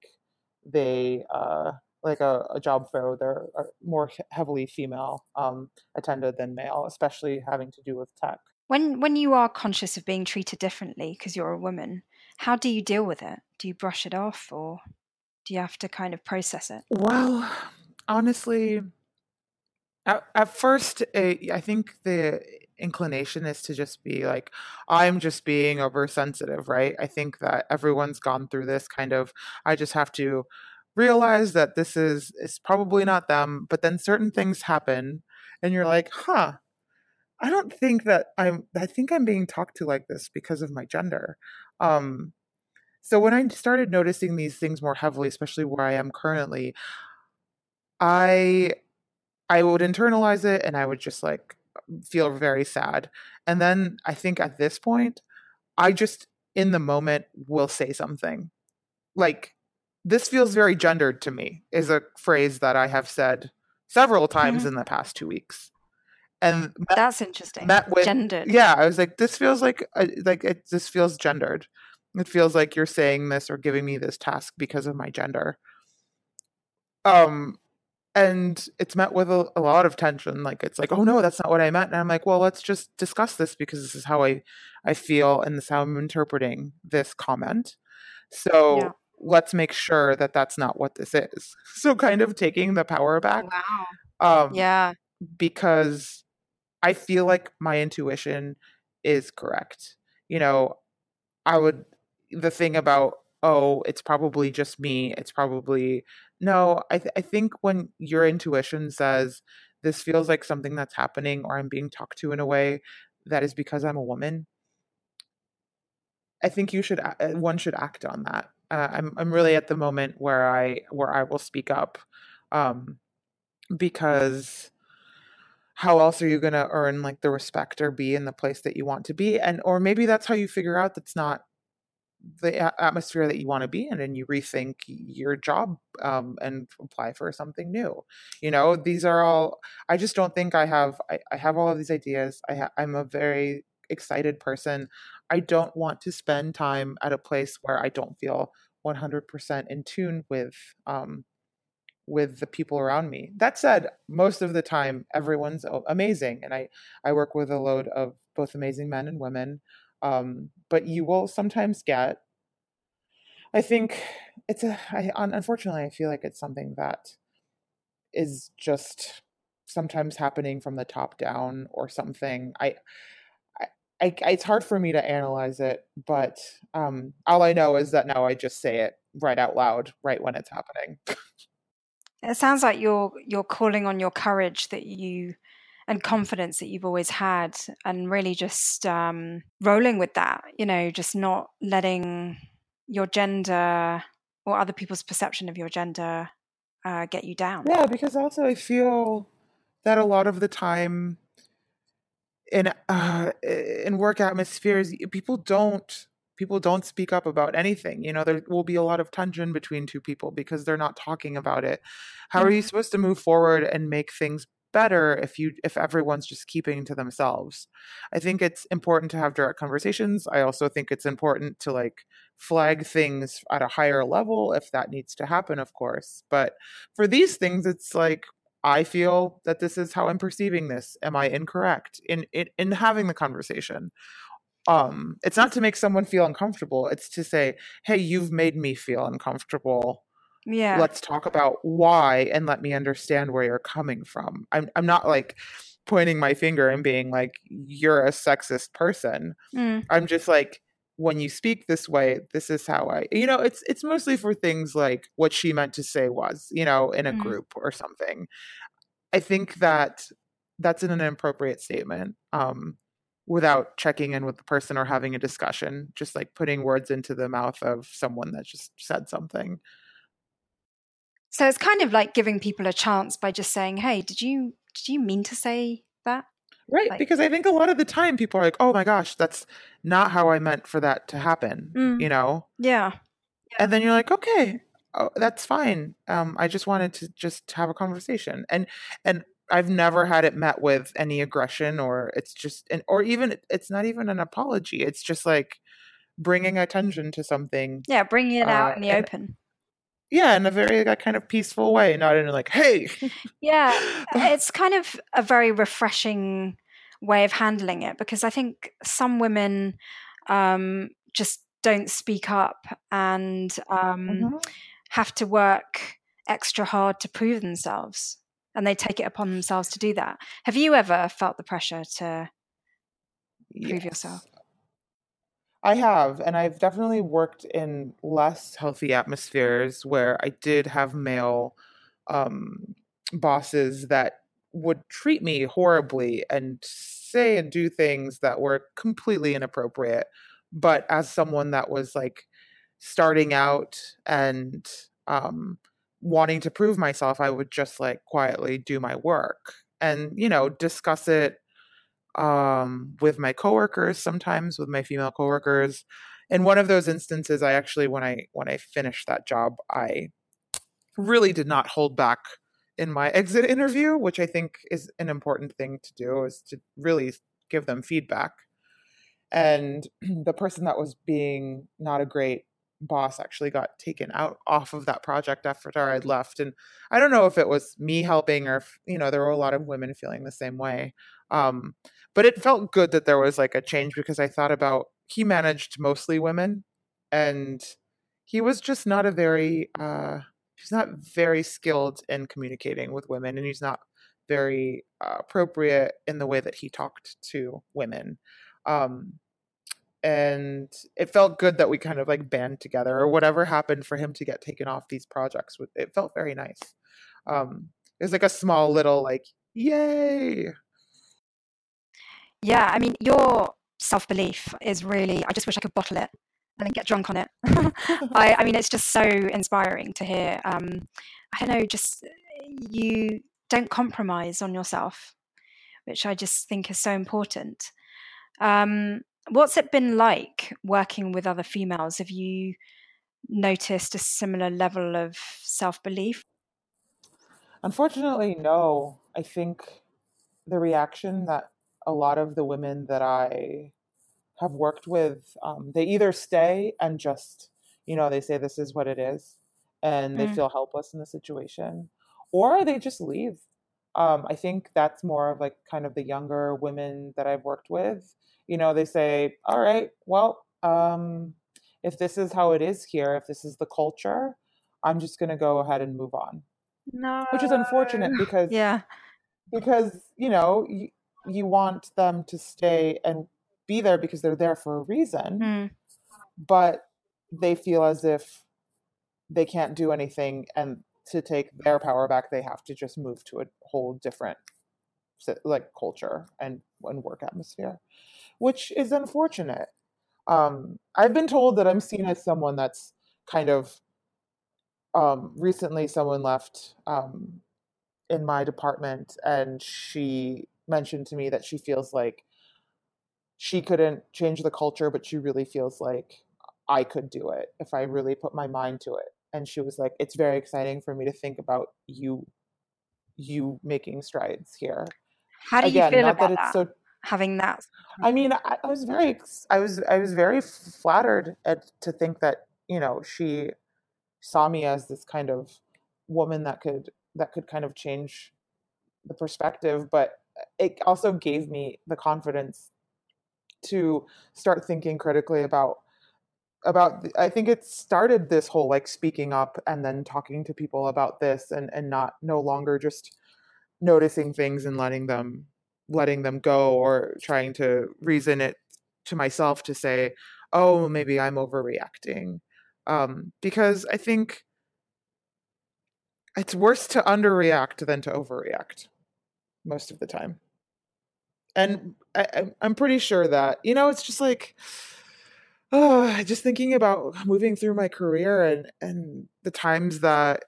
they uh, like a, a job fair they're more heavily female um, attended than male, especially having to do with tech. When when you are conscious of being treated differently because you're a woman, how do you deal with it? Do you brush it off, or do you have to kind of process it? Well, honestly, at, at first, it, I think the inclination is to just be like, I'm just being oversensitive, right? I think that everyone's gone through this kind of, I just have to realize that this is it's probably not them but then certain things happen and you're like huh i don't think that i'm i think i'm being talked to like this because of my gender. Um so when i started noticing these things more heavily especially where i am currently i i would internalize it and i would just like feel very sad. And then i think at this point i just in the moment will say something. Like this feels very gendered to me is a phrase that I have said several times mm-hmm. in the past two weeks. And met, that's interesting. Met with, gendered. Yeah, I was like, this feels like like it. This feels gendered. It feels like you're saying this or giving me this task because of my gender. Um, and it's met with a, a lot of tension. Like it's like, oh no, that's not what I meant. And I'm like, well, let's just discuss this because this is how I I feel and this is how I'm interpreting this comment. So. Yeah let's make sure that that's not what this is. So kind of taking the power back. Wow. Um, yeah. Because I feel like my intuition is correct. You know, I would the thing about oh, it's probably just me. It's probably no. I th- I think when your intuition says this feels like something that's happening or I'm being talked to in a way that is because I'm a woman. I think you should one should act on that uh, I'm I'm really at the moment where I where I will speak up, um, because how else are you going to earn like the respect or be in the place that you want to be? And or maybe that's how you figure out that's not the atmosphere that you want to be in and you rethink your job um, and apply for something new. You know these are all i just don't think i have i, I have all of these ideas. I ha- i'm a very excited person. I don't want to spend time at a place where I don't feel 100% in tune with um, with the people around me. That said, most of the time everyone's amazing, and I I work with a load of both amazing men and women. Um, but you will sometimes get. I think it's a. I, unfortunately, I feel like it's something that is just sometimes happening from the top down or something. I I it's hard for me to analyze it, but um, all I know is that now I just say it right out loud, right when it's happening. it sounds like you're you're calling on your courage that you and confidence that you've always had, and really just um, rolling with that. You know, just not letting your gender or other people's perception of your gender uh, get you down. Yeah, because also I feel that a lot of the time in uh, in work atmospheres, people don't people don't speak up about anything. You know, there will be a lot of tension between two people because they're not talking about it. How are you mm-hmm. supposed to move forward and make things better if you if everyone's just keeping to themselves i think it's important to have direct conversations i also think it's important to like flag things at a higher level if that needs to happen of course but for these things it's like i feel that this is how i'm perceiving this. Am i incorrect in in, in having the conversation? Um it's not to make someone feel uncomfortable. It's to say hey you've made me feel uncomfortable. Yeah. Let's talk about why and let me understand where you're coming from. I'm i'm not like pointing my finger and being like you're a sexist person. Mm. i'm just like when you speak this way this is how i you know it's it's mostly for things like what she meant to say was you know in a mm. group or something i think that that's an inappropriate statement um without checking in with the person or having a discussion just like putting words into the mouth of someone that just said something so it's kind of like giving people a chance by just saying, "Hey, did you did you mean to say that?" Right, like, because I think a lot of the time people are like, "Oh my gosh, that's not how I meant for that to happen," mm, you know? Yeah. yeah. And then you're like, "Okay, oh, that's fine. Um, I just wanted to just have a conversation." And and I've never had it met with any aggression or it's just and or even it's not even an apology. It's just like bringing attention to something. Yeah, bringing it out uh, in the and, open yeah in a very like, kind of peaceful way not in like hey yeah it's kind of a very refreshing way of handling it because i think some women um, just don't speak up and um, mm-hmm. have to work extra hard to prove themselves and they take it upon themselves to do that have you ever felt the pressure to prove yes. yourself I have, and I've definitely worked in less healthy atmospheres where I did have male um, bosses that would treat me horribly and say and do things that were completely inappropriate. But as someone that was like starting out and um, wanting to prove myself, I would just like quietly do my work and, you know, discuss it um, with my coworkers, sometimes with my female coworkers. In one of those instances, I actually, when I when I finished that job, I really did not hold back in my exit interview, which I think is an important thing to do, is to really give them feedback. And the person that was being not a great boss actually got taken out off of that project after I'd left. And I don't know if it was me helping or if, you know, there were a lot of women feeling the same way. Um, but it felt good that there was like a change because I thought about he managed mostly women and he was just not a very uh he's not very skilled in communicating with women and he's not very uh, appropriate in the way that he talked to women um and it felt good that we kind of like band together or whatever happened for him to get taken off these projects it felt very nice um it was like a small little like yay yeah, I mean, your self belief is really, I just wish I could bottle it and then get drunk on it. I, I mean, it's just so inspiring to hear. Um, I don't know, just you don't compromise on yourself, which I just think is so important. Um, what's it been like working with other females? Have you noticed a similar level of self belief? Unfortunately, no. I think the reaction that a lot of the women that I have worked with, um, they either stay and just, you know, they say this is what it is and they mm. feel helpless in the situation, or they just leave. Um, I think that's more of like kind of the younger women that I've worked with. You know, they say, all right, well, um, if this is how it is here, if this is the culture, I'm just going to go ahead and move on. No. Which is unfortunate because, yeah, because, you know, you want them to stay and be there because they're there for a reason, Mm. but they feel as if they can't do anything and to take their power back they have to just move to a whole different like culture and, and work atmosphere which is unfortunate um, i've been told that i'm seen as someone that's kind of um, recently someone left um, in my department and she mentioned to me that she feels like she couldn't change the culture but she really feels like i could do it if i really put my mind to it and she was like it's very exciting for me to think about you you making strides here How do again you feel about that that? so Having that. I mean, I, I was very, I was, I was very flattered at, to think that you know she saw me as this kind of woman that could that could kind of change the perspective, but it also gave me the confidence to start thinking critically about about the- I think it started this whole like speaking up and then talking to people about this and and not no longer just noticing things and letting them letting them go or trying to reason it to myself to say oh maybe i'm overreacting. Um because i think it's worse to underreact than to overreact most of the time and I, i'm pretty sure that you know it's just like oh, just thinking about moving through my career and and the times that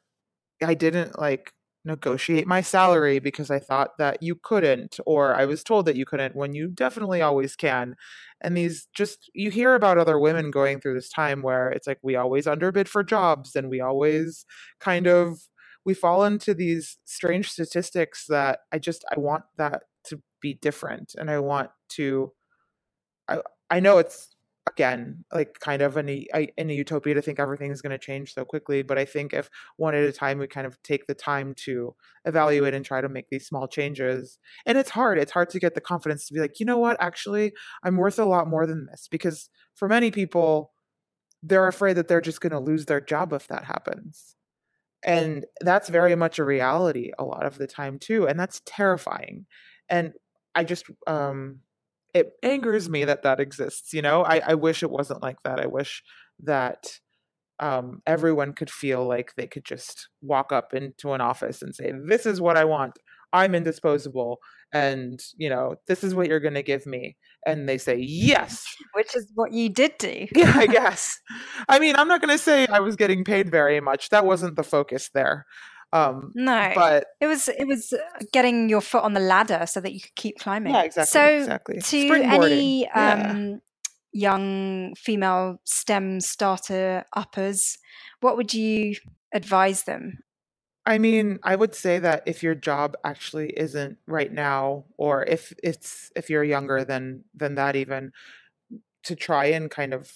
I didn't like negotiate my salary because I thought that you couldn't, or I was told that you couldn't when you definitely always can. And these just, you hear about other women going through this time where it's like we always underbid for jobs and we always kind of, we fall into these strange statistics that I just, I want that to be different. And I want to, I, I know it's again like kind of in a I- in a utopia to think everything is going to change so quickly but i think if one at a time we kind of take the time to evaluate and try to make these small changes and it's hard it's hard to get the confidence to be like you know what actually i'm worth a lot more than this because for many people they're afraid that they're just going to lose their job if that happens and that's very much a reality a lot of the time too and that's terrifying. And i just um it angers me that that exists you know? I, I wish it wasn't like that. I wish that um, everyone could feel like they could just walk up into an office and say this is what i want. I'm indisposable and you know this is what you're going to give me and they say yes Which is what you did do. yeah i guess i mean i'm not going to say i was getting paid very much that wasn't the focus there um, No. but it was it was uh, getting your foot on the ladder so that you could keep climbing. yeah exactly So exactly to any Yeah. um, young female STEM starter uppers, what would you advise them? I mean, I would say that if your job actually isn't right now, or if it's if you're younger than than that even, to try and kind of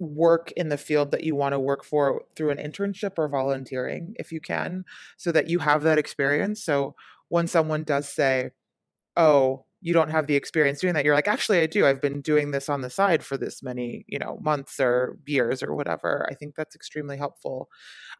work in the field that you want to work for through an internship or volunteering if you can, so that you have that experience. So when someone does say, "Oh, you don't have the experience doing that," you're like, "Actually, I do. I've been doing this on the side for this many, you know, months or years or whatever." I think that's extremely helpful.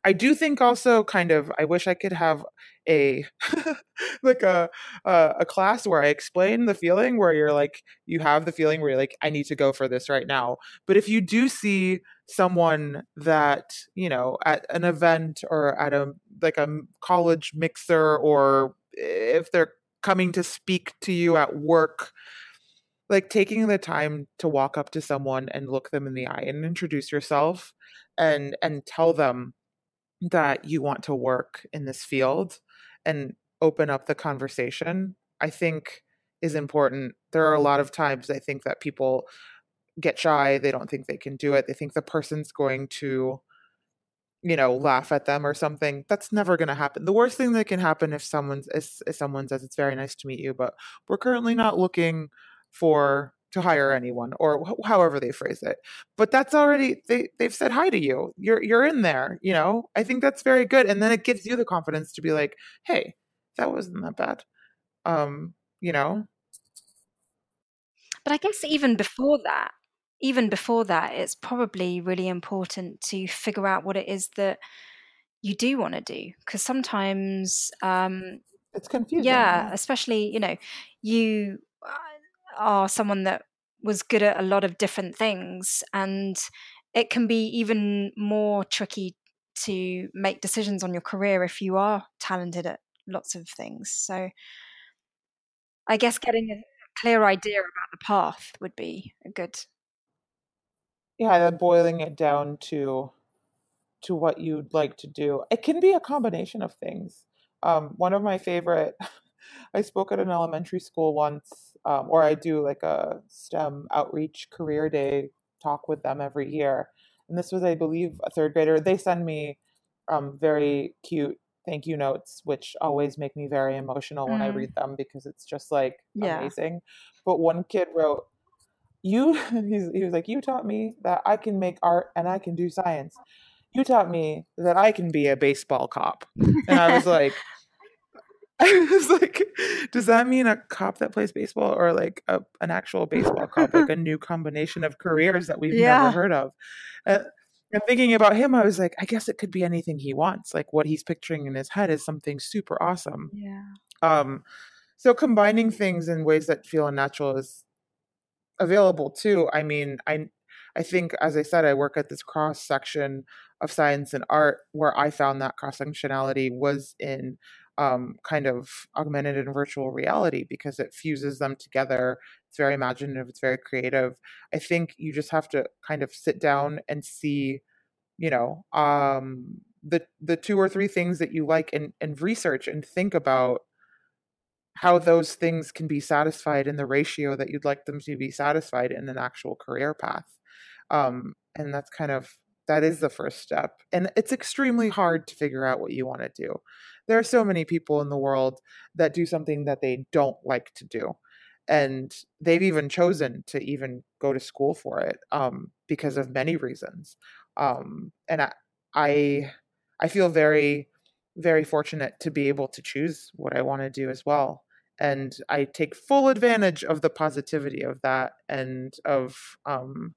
I do think also kind of I wish I could have a like a a, a class where I explain the feeling where you're like you have the feeling where you're like I need to go for this right now. But if you do see someone that, you know, at an event or at a like a college mixer or eh, if they're coming to speak to you at work like taking the time to walk up to someone and look them in the eye and introduce yourself and and tell them that you want to work in this field and open up the conversation, I think is important. There are a lot of times I think that people get shy, they don't think they can do it. They think the person's going to you know laugh at them or something that's never going to happen. The worst thing that can happen if someone's is, if someone says it's very nice to meet you but we're currently not looking for to hire anyone or wh- however they phrase it. But that's already they they've said hi to you. You're you're in there you know? I think that's very good and then it gives you the confidence to be like hey that wasn't that bad. Um you know? But I guess even before that, even before that, it's probably really important to figure out what it is that you do want to do because sometimes um, it's confusing yeah. especially you know you uh, are someone that was good at a lot of different things and it can be even more tricky to make decisions on your career if you are talented at lots of things. So i guess getting a clear idea about the path would be a good yeah then boiling it down to to what you'd like to do it can be a combination of things um, one of my favorite i spoke at an elementary school once um, or I do like a STEM outreach career day talk with them every year. And this was, I believe, a third grader. They send me um, very cute thank you notes, which always make me very emotional when I mm. read them because it's just like yeah. amazing. But one kid wrote, "You," he was like, "You taught me that I can make art and I can do science. You taught me that I can be a baseball cop." And I was like. I was like, does that mean a cop that plays baseball or like a, an actual baseball cop, like a new combination of careers that we've yeah. never heard of? Uh, and thinking about him, I was like, I guess it could be anything he wants. Like what he's picturing in his head is something super awesome. Yeah. Um, so combining things in ways that feel unnatural is available too. I mean, I I think, as I said, I work at this cross section of science and art where I found that cross functionality was in um, kind of augmented and virtual reality because it fuses them together. It's very imaginative, it's very creative. I think you just have to kind of sit down and see, you know, um, the the two or three things that you like and, and research and think about how those things can be satisfied in the ratio that you'd like them to be satisfied in an actual career path. Um, and that's kind of that is the first step. And it's extremely hard to figure out what you want to do there are so many people in the world that do something that they don't like to do and they've even chosen to even go to school for it um, because of many reasons um, and I, I i feel very very fortunate to be able to choose what i want to do as well and i take full advantage of the positivity of that and of um,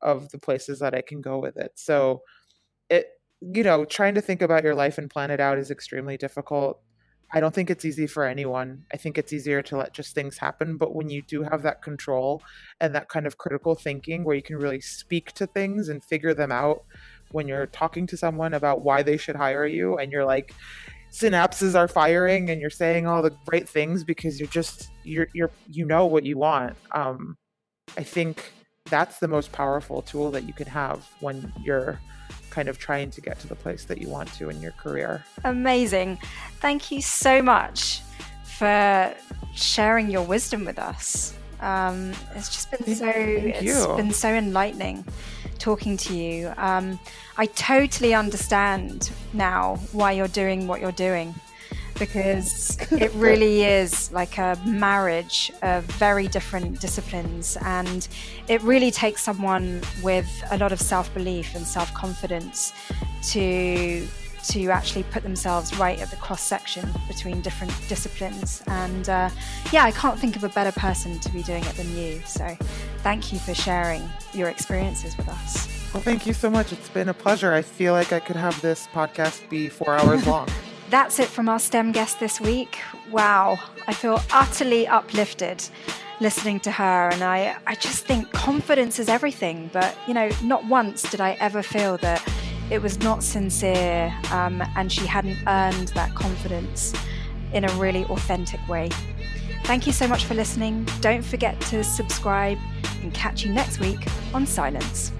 of the places that i can go with it so it you know, trying to think about your life and plan it out is extremely difficult. I don't think it's easy for anyone. I think it's easier to let just things happen. But when you do have that control and that kind of critical thinking where you can really speak to things and figure them out when you're talking to someone about why they should hire you and you're like, synapses are firing and you're saying all the right things because you're just you're you're you know what you want um i think that's the most powerful tool that you can have when you're kind of trying to get to the place that you want to in your career. Amazing. Thank you so much for sharing your wisdom with us. Um, it's just been so Thank it's been so enlightening talking to you. Um, I totally understand now why you're doing what you're doing because it really is like a marriage of very different disciplines and it really takes someone with a lot of self-belief and self-confidence to to actually put themselves right at the cross section between different disciplines. And uh, yeah i can't think of a better person to be doing it than you. So thank you for sharing your experiences with us. Well thank you so much. It's been a pleasure. I feel like i could have this podcast be four hours long. That's it from our STEM guest this week. Wow, I feel utterly uplifted listening to her, and I, I just think confidence is everything. But, you know, not once did I ever feel that it was not sincere um, and she hadn't earned that confidence in a really authentic way. Thank you so much for listening. Don't forget to subscribe and catch you next week on Silence.